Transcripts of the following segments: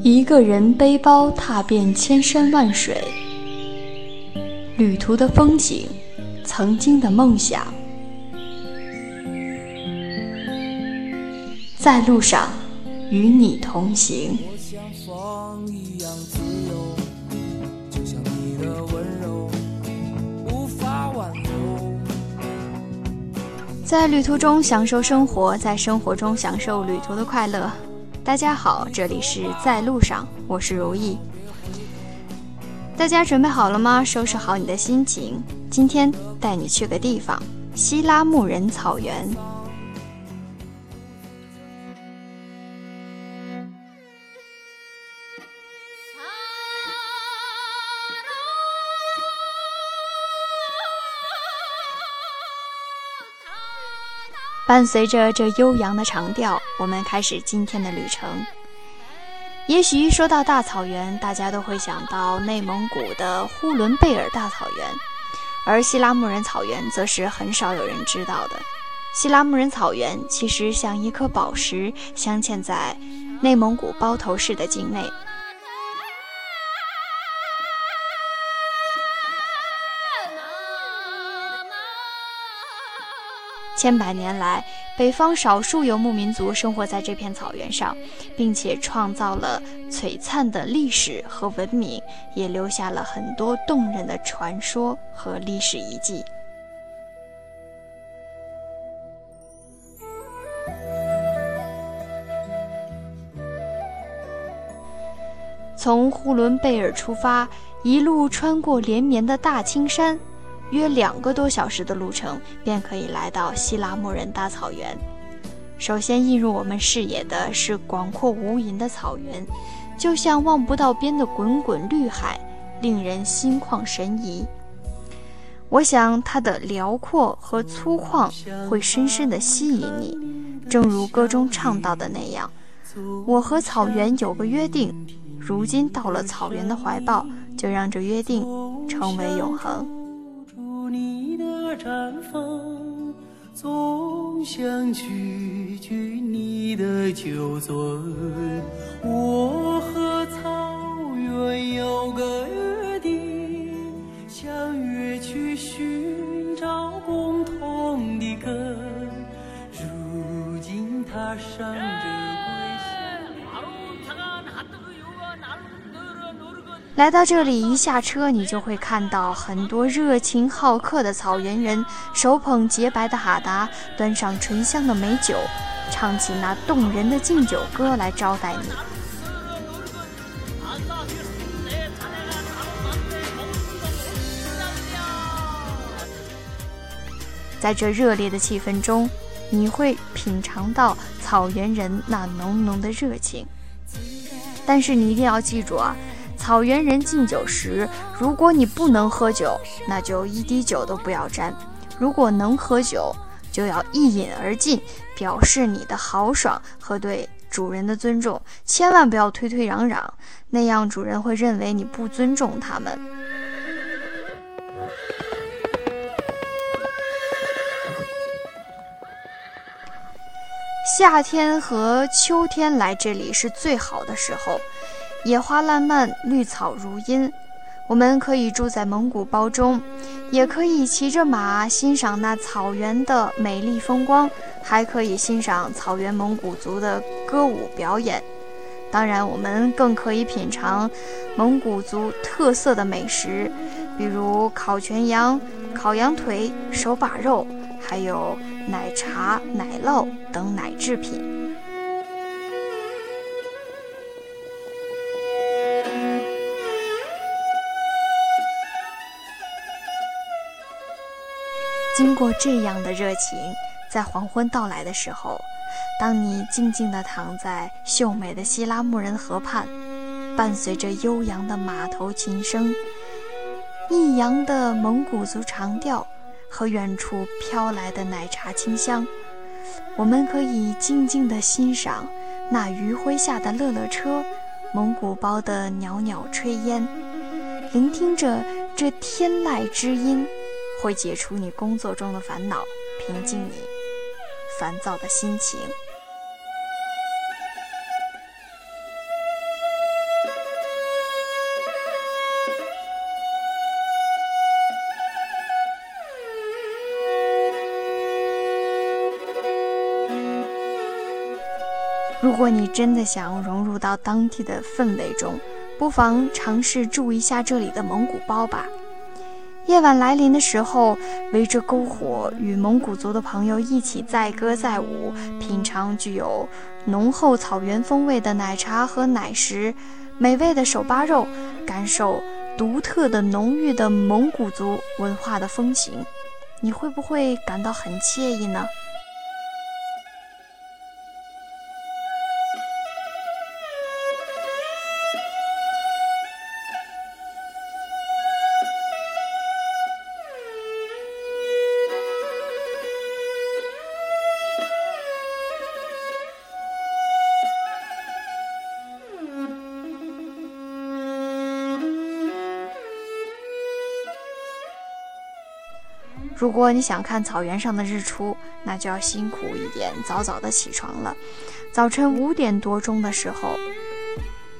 一个人背包踏遍千山万水，旅途的风景，曾经的梦想，在路上与你同行。在旅途中享受生活，在生活中享受旅途的快乐。大家好，这里是在路上，我是如意。大家准备好了吗？收拾好你的心情，今天带你去个地方——希拉木人草原。伴随着这悠扬的长调，我们开始今天的旅程。也许说到大草原，大家都会想到内蒙古的呼伦贝尔大草原，而希拉牧人草原则是很少有人知道的。希拉牧人草原其实像一颗宝石，镶嵌在内蒙古包头市的境内。千百年来，北方少数游牧民族生活在这片草原上，并且创造了璀璨的历史和文明，也留下了很多动人的传说和历史遗迹。从呼伦贝尔出发，一路穿过连绵的大青山。约两个多小时的路程，便可以来到希拉牧人大草原。首先映入我们视野的是广阔无垠的草原，就像望不到边的滚滚绿海，令人心旷神怡。我想它的辽阔和粗犷会深深地吸引你，正如歌中唱到的那样：“我和草原有个约定，如今到了草原的怀抱，就让这约定成为永恒。”总想取取你的酒樽。我和草原有个约定，相约去寻找共同的根。如今踏上这。来到这里，一下车，你就会看到很多热情好客的草原人，手捧洁白的哈达，端上醇香的美酒，唱起那动人的敬酒歌来招待你。在这热烈的气氛中，你会品尝到草原人那浓浓的热情。但是你一定要记住啊！草原人敬酒时，如果你不能喝酒，那就一滴酒都不要沾；如果能喝酒，就要一饮而尽，表示你的豪爽和对主人的尊重。千万不要推推攘攘，那样主人会认为你不尊重他们。夏天和秋天来这里是最好的时候。野花烂漫，绿草如茵。我们可以住在蒙古包中，也可以骑着马欣赏那草原的美丽风光，还可以欣赏草原蒙古族的歌舞表演。当然，我们更可以品尝蒙古族特色的美食，比如烤全羊、烤羊腿、手把肉，还有奶茶、奶酪等奶制品。经过这样的热情，在黄昏到来的时候，当你静静地躺在秀美的希拉木人河畔，伴随着悠扬的马头琴声、抑扬的蒙古族长调和远处飘来的奶茶清香，我们可以静静地欣赏那余晖下的乐乐车、蒙古包的袅袅炊烟，聆听着这天籁之音。会解除你工作中的烦恼平静你烦躁的心情。如果你真的想融入到当地的氛围中不妨尝试住一下这里的蒙古包吧。夜晚来临的时候，围着篝火，与蒙古族的朋友一起载歌载舞，品尝具有浓厚草原风味的奶茶和奶食，美味的手扒肉，感受独特的浓郁的蒙古族文化的风情，你会不会感到很惬意呢？如果你想看草原上的日出，那就要辛苦一点，早早的起床了。早晨五点多钟的时候，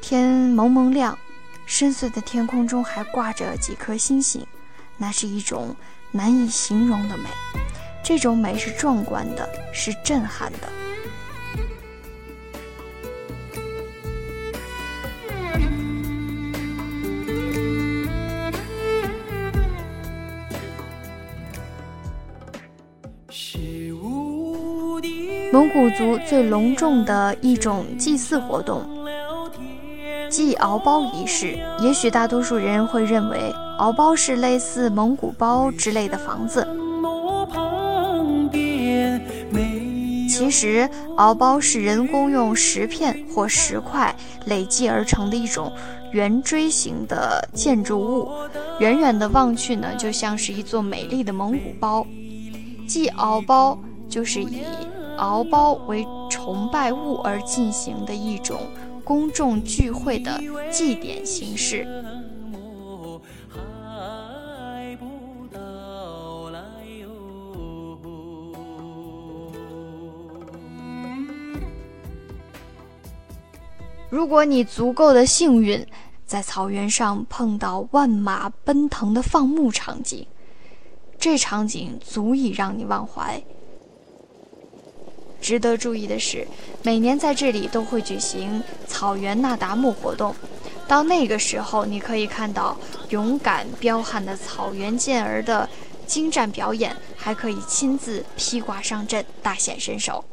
天蒙蒙亮，深邃的天空中还挂着几颗星星，那是一种难以形容的美。这种美是壮观的，是震撼的。蒙古族最隆重的一种祭祀活动——祭敖包仪式。也许大多数人会认为，敖包是类似蒙古包之类的房子。其实，敖包是人工用石片或石块累积而成的一种圆锥形的建筑物，远远的望去呢，就像是一座美丽的蒙古包。祭敖包就是以。敖包为崇拜物而进行的一种公众聚会的祭典形式。如果你足够的幸运，在草原上碰到万马奔腾的放牧场景，这场景足以让你忘怀。值得注意的是，每年在这里都会举行草原那达慕活动。到那个时候，你可以看到勇敢彪悍的草原健儿的精湛表演，还可以亲自披挂上阵，大显身手。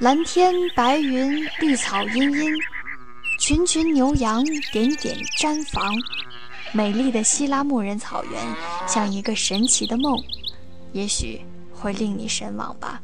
蓝天白云，绿草茵茵，群群牛羊，点点毡房。美丽的希拉木人草原像一个神奇的梦，也许会令你神往吧。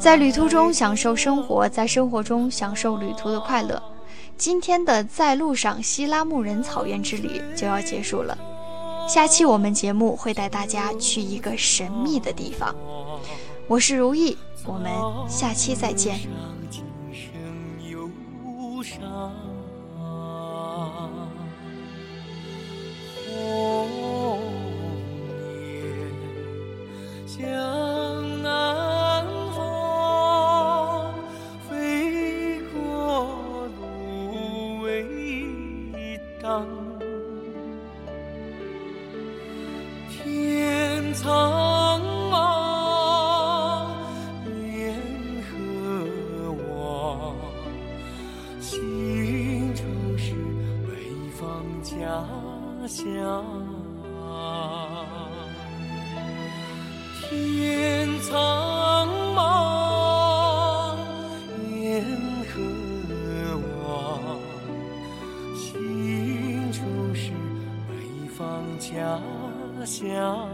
在旅途中享受生活，在生活中享受旅途的快乐。今天的在路上希拉木人草原之旅就要结束了，下期我们节目会带大家去一个神秘的地方。我是如意，我们下期再见。家。乡天苍茫雁何往？心中是北方家乡。